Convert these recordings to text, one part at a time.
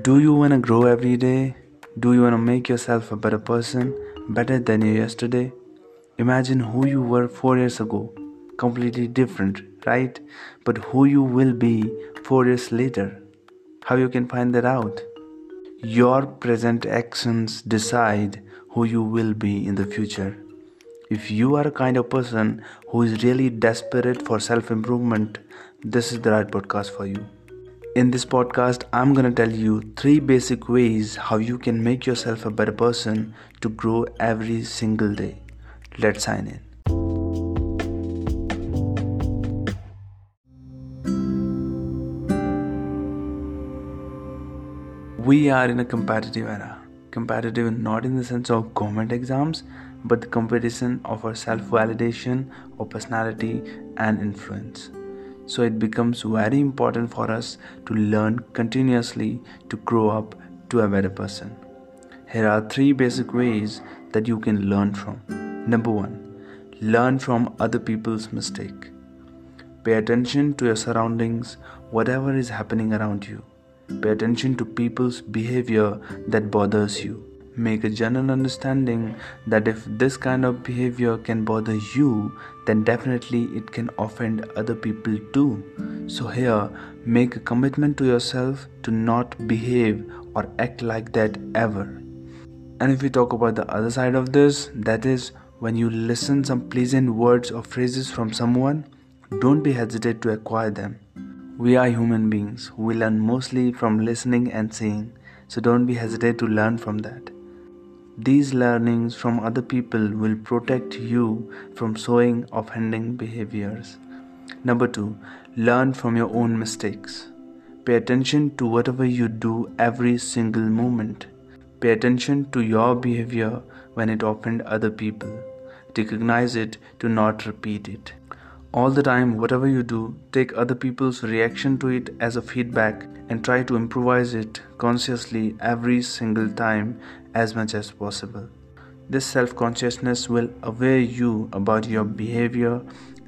Do you want to grow every day? Do you want to make yourself a better person, better than you yesterday? Imagine who you were 4 years ago. Completely different, right? But who you will be 4 years later. How you can find that out? Your present actions decide who you will be in the future. If you are a kind of person who is really desperate for self improvement, this is the right podcast for you. In this podcast, I'm to tell you three basic ways how you can make yourself a better person to grow every single day. Let's sign in. We are in a competitive era. Competitive not in the sense of government exams, but the competition of our self validation, our personality, and influence. So it becomes very important for us to learn continuously to grow up to a better person. Here are three basic ways that you can learn from. Number one, learn from other people's mistake. Pay attention to your surroundings, whatever is happening around you. Pay attention to people's behavior that bothers you make a general understanding that if this kind of behavior can bother you, then definitely it can offend other people too. So, here, make a commitment to yourself to not behave or act like that ever. And if we talk about the other side of this, that is when you listen some pleasant words or phrases from someone, don't be hesitant to acquire them. We are human beings. We learn mostly from listening and seeing. So don't be hesitant to learn from that. These learnings from other people will protect you from showing offending behaviors. Number two, learn from your own mistakes. Pay attention to whatever you do every single moment. Pay attention to your behavior when it offends other people. Recognize it to not repeat it. All the time, whatever you do, take other people's reaction to it as a feedback and try to improvise it consciously every single time as much as possible. This self consciousness will aware you about your behavior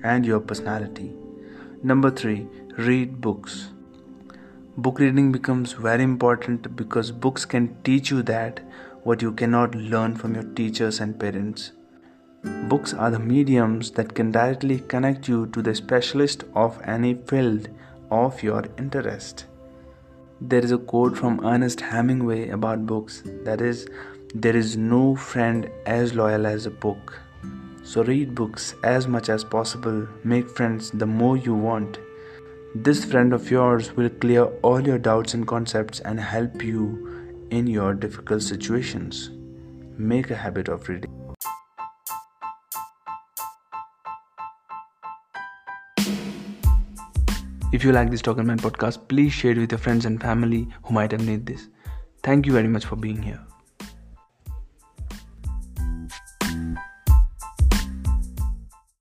and your personality. Number three, read books. Book reading becomes very important because books can teach you that what you cannot learn from your teachers and parents. Books are the mediums that can directly connect you to the specialist of any field of your interest. There is a quote from Ernest Hemingway about books that is, There is no friend as loyal as a book. So read books as much as possible, make friends the more you want. This friend of yours will clear all your doubts and concepts and help you in your difficult situations. Make a habit of reading. If you like this Talking Man podcast, please share it with your friends and family who might have need this. Thank you very much for being here.